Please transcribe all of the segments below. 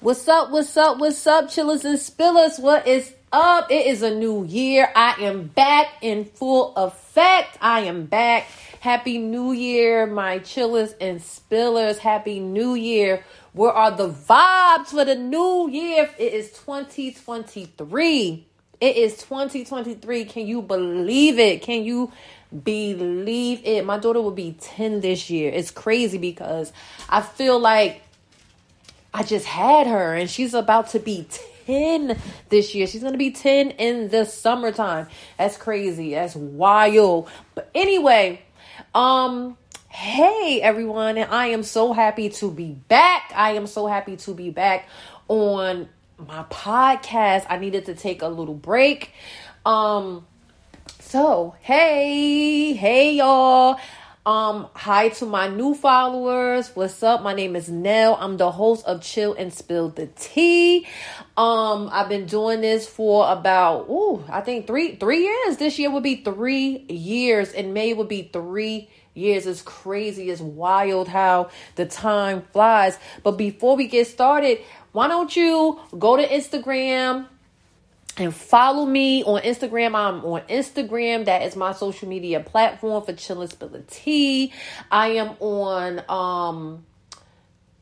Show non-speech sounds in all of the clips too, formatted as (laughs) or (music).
What's up? What's up? What's up, chillers and spillers? What is up? It is a new year. I am back in full effect. I am back. Happy New Year, my chillers and spillers. Happy New Year. Where are the vibes for the new year? It is 2023. It is 2023. Can you believe it? Can you believe it? My daughter will be 10 this year. It's crazy because I feel like I just had her and she's about to be 10 this year. She's going to be 10 in the summertime. That's crazy. That's wild. But anyway, um hey everyone and I am so happy to be back. I am so happy to be back on my podcast. I needed to take a little break. Um so, hey, hey y'all. Um, hi to my new followers. What's up? My name is Nell. I'm the host of Chill and Spill the Tea. Um, I've been doing this for about ooh, I think three three years. This year would be three years. and May would be three years. It's crazy. It's wild how the time flies. But before we get started, why don't you go to Instagram? And follow me on Instagram. I'm on Instagram. That is my social media platform for Chill and Spill the Tea. I am on um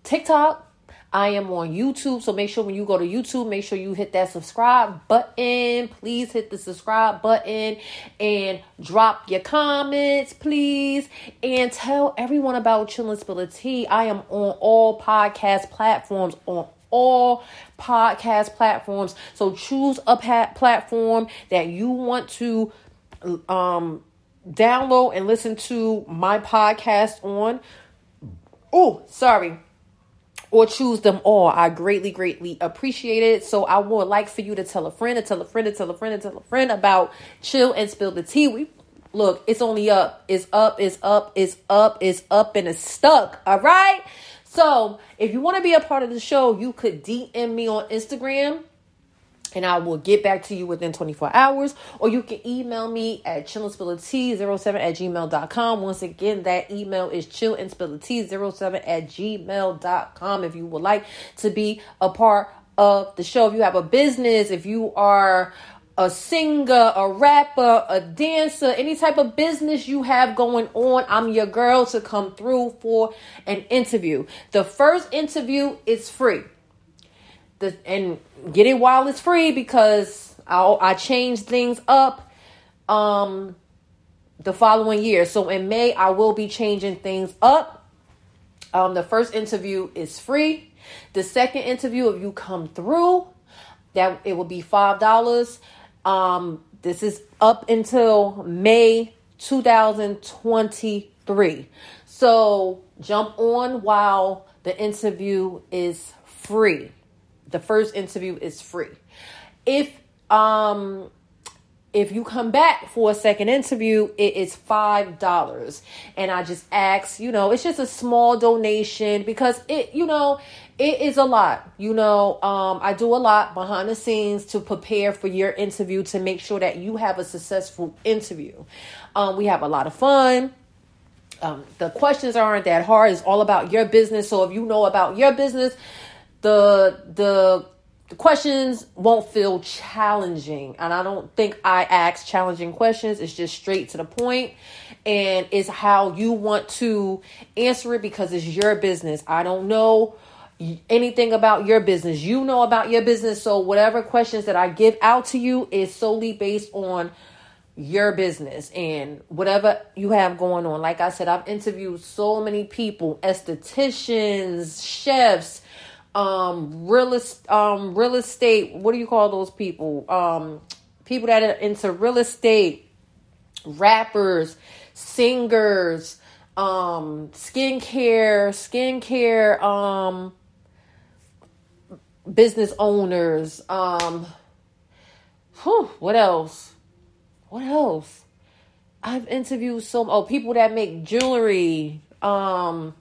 TikTok. I am on YouTube. So make sure when you go to YouTube, make sure you hit that subscribe button. Please hit the subscribe button and drop your comments, please. And tell everyone about Chill and Spill the Tea. I am on all podcast platforms on all podcast platforms. So choose a platform that you want to um, download and listen to my podcast on. Oh, sorry. Or choose them all. I greatly, greatly appreciate it. So I would like for you to tell a friend, to tell a friend, to tell a friend, to tell a friend about Chill and Spill the Tea. We look, it's only up. It's up, it's up, it's up, it's up, and it's stuck. All right. So if you want to be a part of the show, you could DM me on Instagram and I will get back to you within 24 hours. Or you can email me at chillandspillit07 at gmail.com. Once again, that email is chillandspillit07 at gmail.com if you would like to be a part of the show. If you have a business, if you are a singer, a rapper, a dancer, any type of business you have going on, I'm your girl to come through for an interview. The first interview is free. The, and get it while it's free because I I change things up um the following year. So in May I will be changing things up. Um the first interview is free. The second interview if you come through that it will be $5 um, this is up until May 2023. So jump on while the interview is free. The first interview is free. If um if you come back for a second interview, it is five dollars. And I just ask, you know, it's just a small donation because it, you know, it is a lot. You know, um, I do a lot behind the scenes to prepare for your interview to make sure that you have a successful interview. Um, we have a lot of fun. Um, the questions aren't that hard. It's all about your business. So if you know about your business, the the the questions won't feel challenging. And I don't think I ask challenging questions. It's just straight to the point and it's how you want to answer it because it's your business. I don't know anything about your business. You know about your business. So whatever questions that I give out to you is solely based on your business and whatever you have going on. Like I said, I've interviewed so many people, estheticians, chefs, um real um real estate what do you call those people um people that are into real estate rappers singers um skincare skincare um business owners um whew, what else what else i've interviewed so oh people that make jewelry um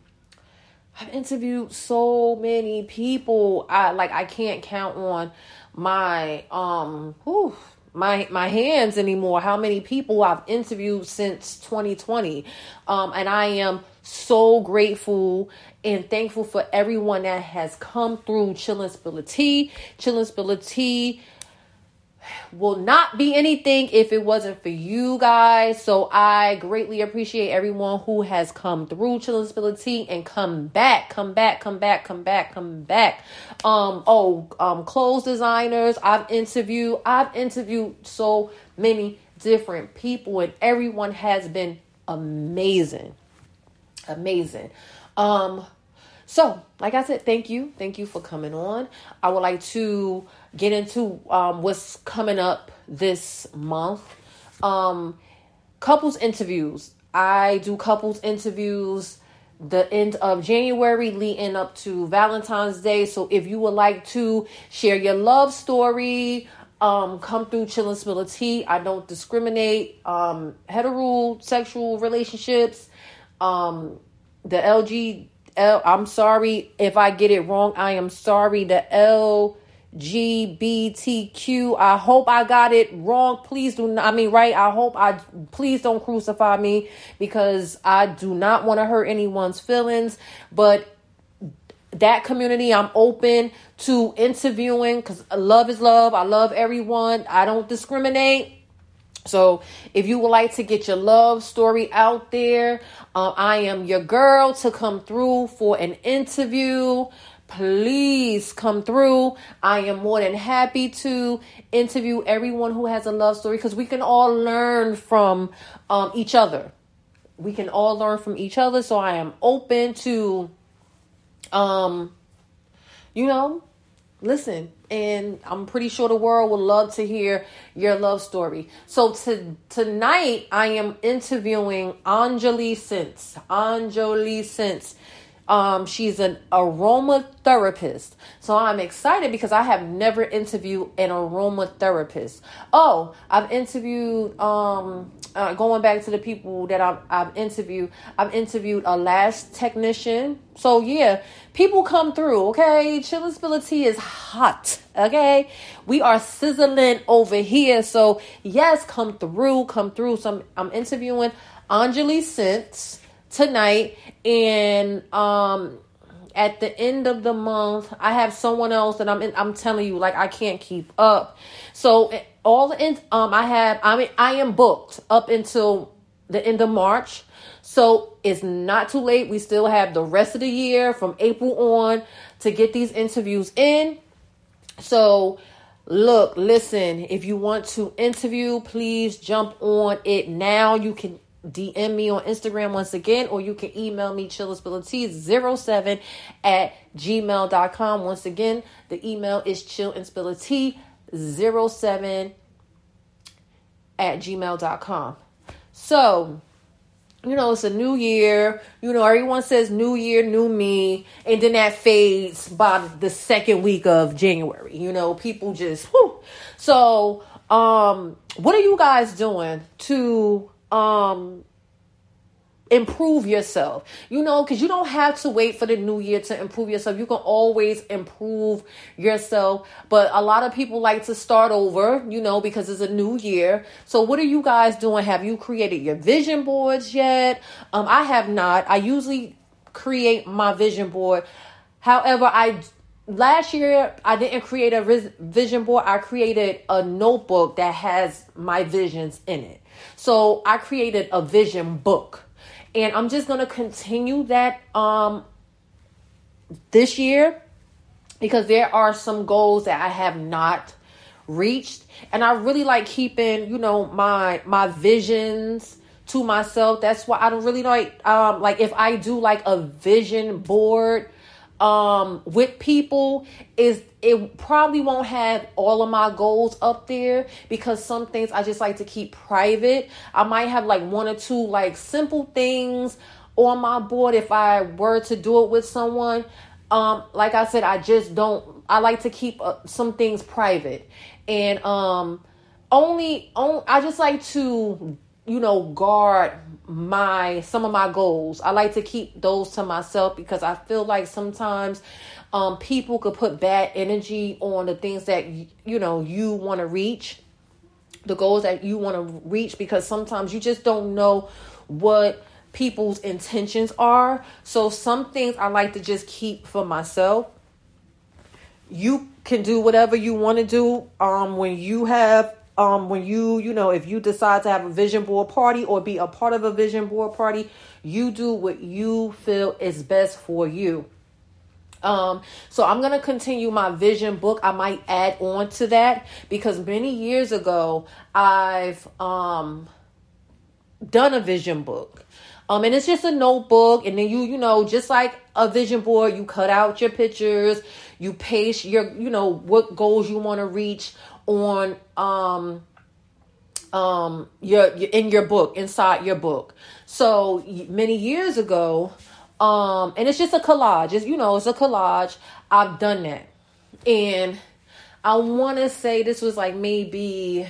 I've interviewed so many people. I like I can't count on my um whew, my my hands anymore how many people I've interviewed since 2020. Um and I am so grateful and thankful for everyone that has come through Chillin' Spill of Tea. Chillin' Spill of Tea will not be anything if it wasn't for you guys. So I greatly appreciate everyone who has come through Chillin' Spill of Tea and come back, come back, come back, come back, come back. Um, oh, um, clothes designers. I've interviewed, I've interviewed so many different people, and everyone has been amazing. Amazing. Um, so, like I said, thank you. Thank you for coming on. I would like to get into um, what's coming up this month. Um, couples interviews. I do couples interviews the end of January leading up to Valentine's Day. So if you would like to share your love story, um, come through chillin' spill a tea. I don't discriminate. Um, heterosexual relationships, um, the LG, L, I'm sorry if I get it wrong. I am sorry. The LGBTQ. I hope I got it wrong. Please do not, I mean, right. I hope I, please don't crucify me because I do not want to hurt anyone's feelings, but that community i'm open to interviewing because love is love i love everyone i don't discriminate so, if you would like to get your love story out there, um, I am your girl to come through for an interview. Please come through. I am more than happy to interview everyone who has a love story because we can all learn from um, each other. We can all learn from each other. So, I am open to, um, you know, listen and i'm pretty sure the world would love to hear your love story so to, tonight i am interviewing anjali sense anjali sense um, she's an aromatherapist. So I'm excited because I have never interviewed an aromatherapist. Oh, I've interviewed, um, uh, going back to the people that I've, I've interviewed, I've interviewed a lash technician. So yeah, people come through, okay? Chillin' Spility is hot, okay? We are sizzling over here. So yes, come through, come through. So I'm, I'm interviewing Anjali Sense tonight and um at the end of the month i have someone else that i'm in, i'm telling you like i can't keep up so all the in um i have i mean i am booked up until the end of march. So it's not too late. We still have the rest of the year from april on to get these interviews in. So look listen if you want to interview please jump on it now. You can DM me on Instagram once again, or you can email me chillinspillity07 at gmail.com. Once again, the email is chillinspillity07 at gmail.com. So, you know, it's a new year. You know, everyone says new year, new me. And then that fades by the second week of January. You know, people just, whew. So, um, what are you guys doing to um improve yourself. You know because you don't have to wait for the new year to improve yourself. You can always improve yourself. But a lot of people like to start over you know because it's a new year. So what are you guys doing? Have you created your vision boards yet? Um i have not. I usually create my vision board. However i last year i didn't create a vision board. I created a notebook that has my visions in it. So I created a vision book. And I'm just to continue that um this year because there are some goals that I have not reached and I really like keeping, you know, my my visions to myself. That's why I don't really like um like if I do like a vision board um with people is it probably won't have all of my goals up there because some things I just like to keep private. I might have like one or two like simple things on my board if I were to do it with someone. Um like I said I just don't I like to keep uh, some things private. And um only on I just like to you know guard my some of my goals. I like to keep those to myself because I feel like sometimes um people could put bad energy on the things that you know you want to reach, the goals that you want to reach because sometimes you just don't know what people's intentions are. So some things I like to just keep for myself. You can do whatever you want to do um when you have um when you you know if you decide to have a vision board party or be a part of a vision board party you do what you feel is best for you um, so I'm gonna continue my vision book. I might add on to that because many years ago I've um done a vision book. Um, and it's just a notebook, and then you, you know, just like a vision board, you cut out your pictures, you paste your, you know, what goals you want to reach on um um your, in your book inside your book. So many years ago, um, and it's just a collage. It's you know, it's a collage. I've done that, and I want to say this was like maybe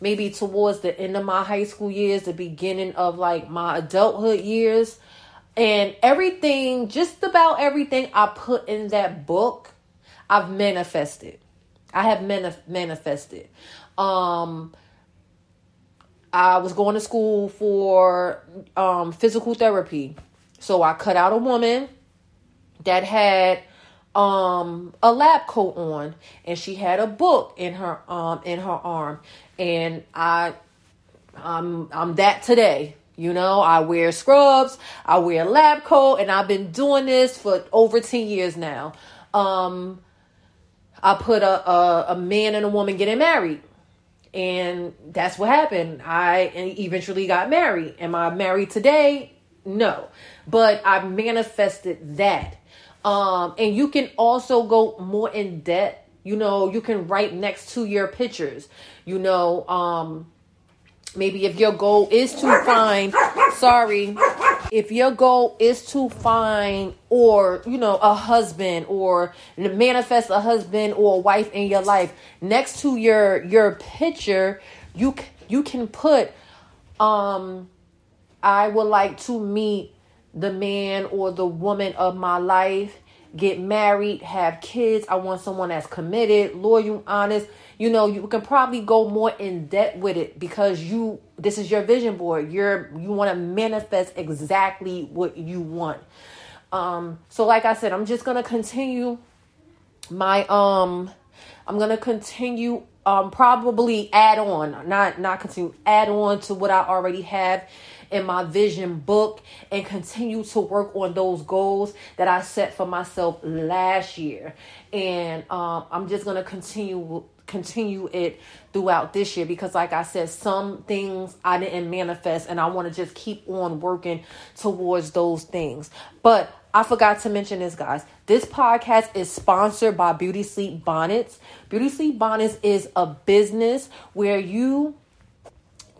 maybe towards the end of my high school years, the beginning of like my adulthood years. And everything, just about everything I put in that book, I've manifested. I have manif- manifested. Um, I was going to school for um, physical therapy. So I cut out a woman that had um a lab coat on and she had a book in her um in her arm and I I'm I'm that today. You know, I wear scrubs, I wear a lab coat, and I've been doing this for over 10 years now. Um I put a, a, a man and a woman getting married. And that's what happened. I eventually got married. Am I married today? No. But I manifested that. Um, and you can also go more in depth. You know, you can write next to your pictures. You know, um, maybe if your goal is to find, sorry, if your goal is to find or you know a husband or manifest a husband or a wife in your life next to your your picture you you can put um I would like to meet the man or the woman of my life, get married, have kids. I want someone that's committed, loyal, honest. You know, you can probably go more in depth with it because you this is your vision board. You're you want to manifest exactly what you want. Um so like I said, I'm just to continue my um I'm to continue um probably add on, not not continue, add on to what I already have in my vision book and continue to work on those goals that I set for myself last year. And um, I'm just going to continue continue it throughout this year because like I said some things I didn't manifest and I want to just keep on working towards those things. But I forgot to mention this guys. This podcast is sponsored by Beauty Sleep Bonnets. Beauty Sleep Bonnets is a business where you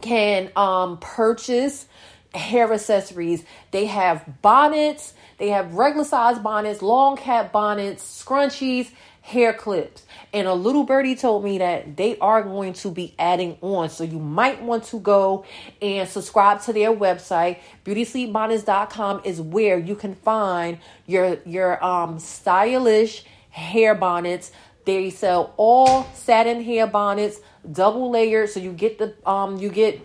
can um purchase hair accessories. They have bonnets, they have regular size bonnets, long cap bonnets, scrunchies, hair clips. And a little birdie told me that they are going to be adding on. So you might want to go and subscribe to their website. BeautySleepBonnets.com is where you can find your your um stylish hair bonnets. They sell all satin hair bonnets, double layered, so you get the um you get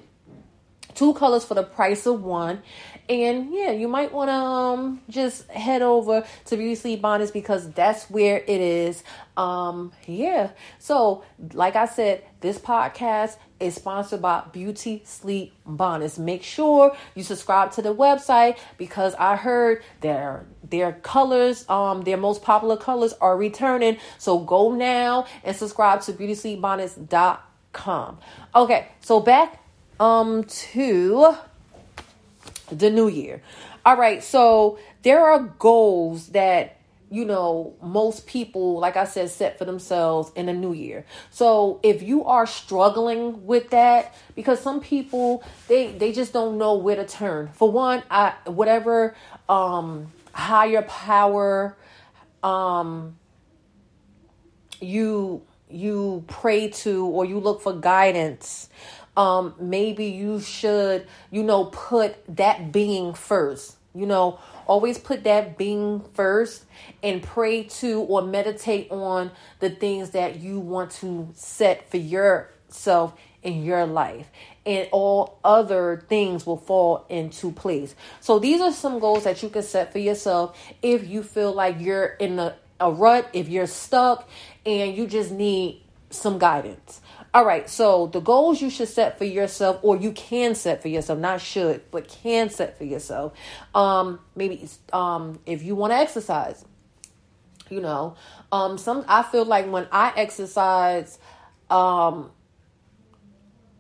two colors for the price of one. And yeah, you might want to um, just head over to Beauty Sleep Bonnets because that's where it is. Um, yeah. So, like I said, this podcast is sponsored by Beauty Sleep Bonnets. Make sure you subscribe to the website because I heard their their colors, um, their most popular colors are returning. So go now and subscribe to beautysleepbonnets.com. Okay, so back um to the new year. All right, so there are goals that you know most people like i said set for themselves in the new year so if you are struggling with that because some people they they just don't know where to turn for one i whatever um higher power um you you pray to or you look for guidance um, maybe you should, you know, put that being first. You know, always put that being first and pray to or meditate on the things that you want to set for yourself in your life and all other things will fall into place. So these are some goals that you can set for yourself if you feel like you're in a, a rut, if you're stuck and you just need some guidance. All right, so the goals you should set for yourself, or you can set for yourself, not should, but can set for yourself. Um, maybe um, if you want to exercise, you know, um, some I feel like when I exercise, um,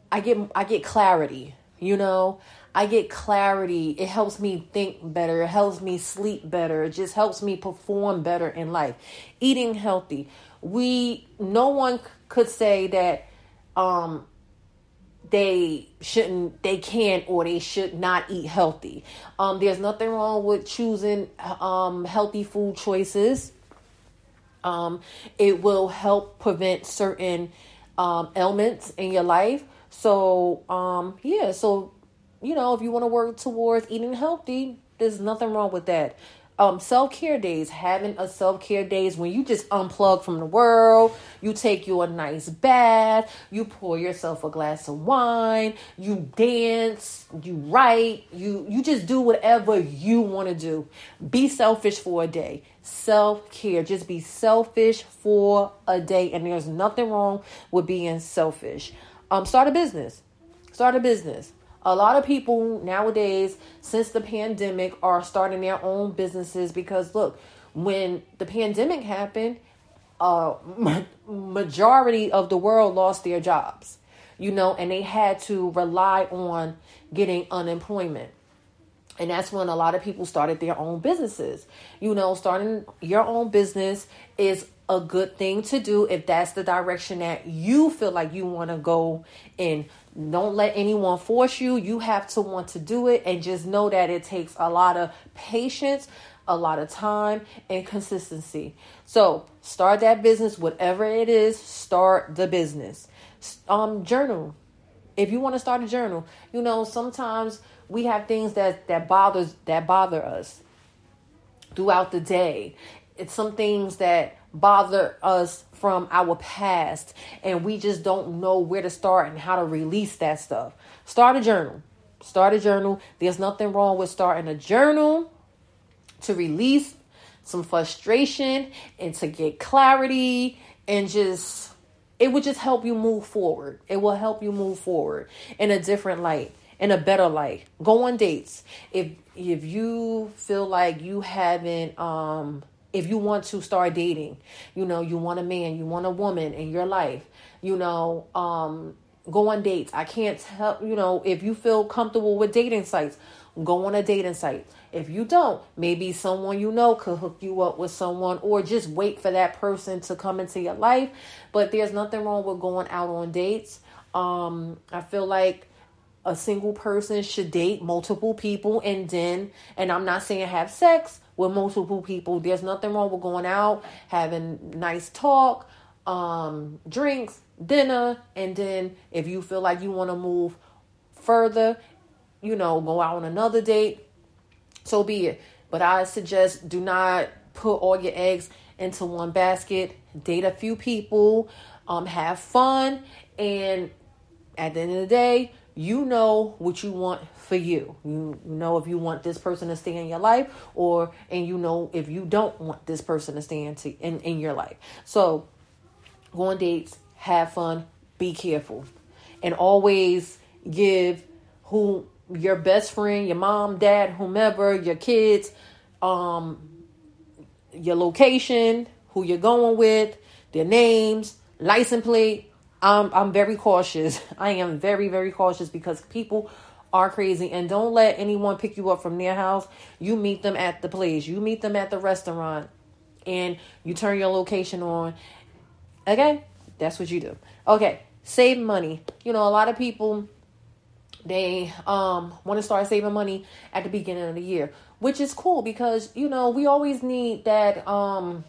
I get I get clarity, you know. I get clarity. It helps me think better. It helps me sleep better. It just helps me perform better in life. Eating healthy. We no one could say that um they shouldn't they can or they should not eat healthy. Um there's nothing wrong with choosing um healthy food choices. Um it will help prevent certain um ailments in your life. So, um, yeah, so you know, if you want to work towards eating healthy, there's nothing wrong with that. Um, self care days, having a self care days when you just unplug from the world, you take you a nice bath, you pour yourself a glass of wine, you dance, you write, you you just do whatever you want to do. Be selfish for a day. Self care, just be selfish for a day, and there's nothing wrong with being selfish um, start a business. Start a business. A lot of people nowadays, since the pandemic, are starting their own businesses because look, when the pandemic happened, uh, majority of the world lost their jobs, you know, and they had to rely on getting unemployment. And that's when a lot of people started their own businesses. You know, starting your own business is a good thing to do if that's the direction that you feel like you want to go in. Don't let anyone force you. You have to want to do it and just know that it takes a lot of patience, a lot of time, and consistency. So, start that business, whatever it is, start the business. Um, journal. If you want to start a journal, you know, sometimes we have things that that bothers that bother us throughout the day. It's some things that bother us from our past and we just don't know where to start and how to release that stuff. Start a journal. Start a journal. There's nothing wrong with starting a journal to release some frustration and to get clarity and just it would just help you move forward. It will help you move forward in a different light, in a better light. Go on dates. If if you feel like you haven't um if you want to start dating you know you want a man you want a woman in your life you know um go on dates. I can't tell you know if you feel comfortable with dating sites go on a dating site. If you don't maybe someone you know could hook you up with someone or just wait for that person to come into your life. But there's nothing wrong with going out on dates. Um i feel like a single person should date multiple people and then and i'm not saying have sex with multiple people. There's nothing wrong with going out, having nice talk, um, drinks, dinner, and then if you feel like you want to move further, you know, go out on another date, so be it. But I suggest do not put all your eggs into one basket. Date a few people, um, have fun, and at the end of the day, you know what you want for you. You know if you want this person to stay in your life or and you know if you don't want this person to stay in, in, in your life. So go on dates, have fun, be careful. And always give who your best friend, your mom, dad, whomever, your kids, um, your location, who you're going with, their names, license plate, I'm I'm very cautious. (laughs) I am very very cautious because people are crazy and don't let anyone pick you up from their house. You meet them at the place. You meet them at the restaurant and you turn your location on. Okay? That's what you do. Okay, save money. You know, a lot of people they um want to start saving money at the beginning of the year, which is cool because you know, we always need that um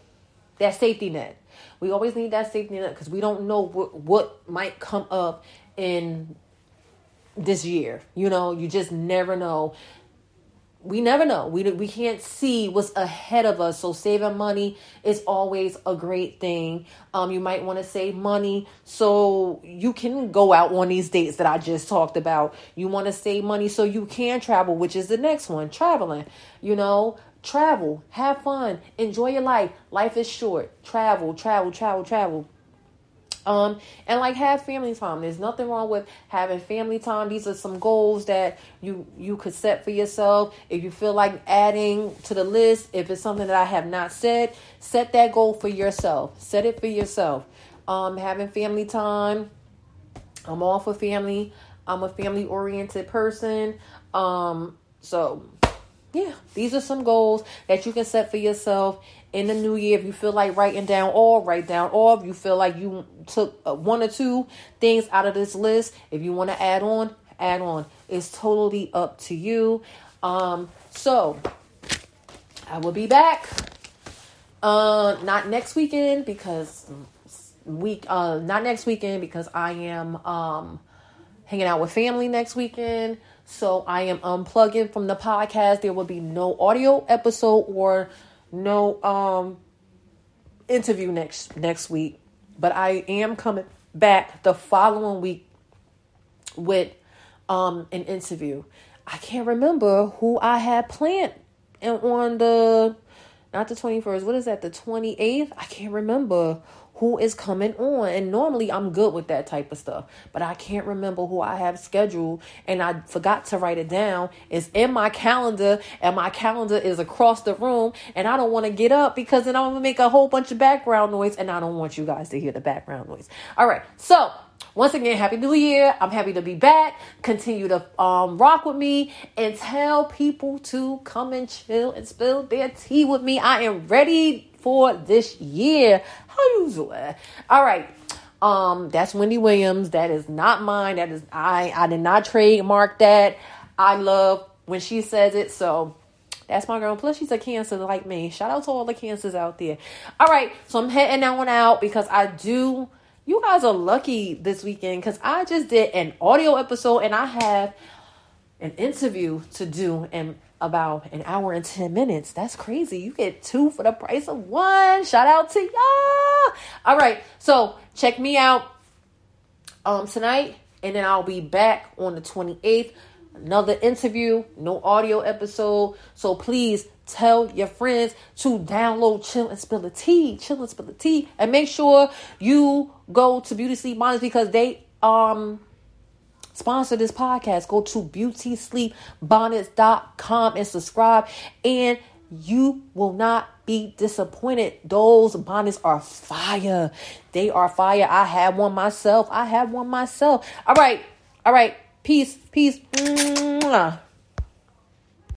that safety net we always need that safety net because we don't know what, what might come up in this year. You know, you just never know. we never know. We we can't see what's ahead of us. So saving money is always a great thing. Um, you might want to save money so you can go out on these dates that I just talked about. You want to save money so you can travel, which is the next one, traveling. You know, travel, have fun, enjoy your life. Life is short. Travel, travel, travel, travel. Um, and like have family time. There's nothing wrong with having family time. These are some goals that you you could set for yourself. If you feel like adding to the list, if it's something that I have not said, set that goal for yourself. Set it for yourself. Um, having family time. I'm all for family. I'm a family oriented person. Um, so yeah, these are some goals that you can set for yourself in the new year. If you feel like writing down all, write down all. If you feel like you took uh, one or two things out of this list, if you want to add on, add on. It's totally up to you. Um, so I will be back. Uh, not next weekend because week. Uh, not next weekend because I am um hanging out with family next weekend. So I am unplugging from the podcast. There will be no audio episode or no um interview next next week. But I am coming back the following week with um an interview. I can't remember who I had planned and on the not the 21st. What is that? The 28th? I can't remember who is coming on. And normally I'm good with that type of stuff, but I can't remember who I have scheduled and I forgot to write it down. It's in my calendar and my calendar is across the room and I don't want to get up because then I'm going to make a whole bunch of background noise and I don't want you guys to hear the background noise. All right. So, once again, happy new year. I'm happy to be back. Continue to um, rock with me and tell people to come and chill and spill their tea with me. I am ready for this year. How you doing? All right. Um, that's Wendy Williams. That is not mine. That is I I did not trademark that. I love when she says it. So that's my girl. Plus, she's a cancer like me. Shout out to all the cancers out there. All right, so I'm heading that one out because I do. You guys are lucky this weekend because I just did an audio episode and I have an interview to do and about an hour and 10 minutes. That's crazy. You get two for the price of one. Shout out to y'all. All right. So check me out um tonight and then I'll be back on the 28th. Another interview, no audio episode. So please tell your friends to download Chill and Spill the Tea. Chill and Spill the Tea. And make sure you go to Beauty Sleep Bonnets because they um sponsor this podcast, go to beautysleepbonnets.com and subscribe. And you will not be disappointed. Those bonnets are fire. They are fire. I have one myself. I have one myself. All right. All right. Peace. Peace. Mwah.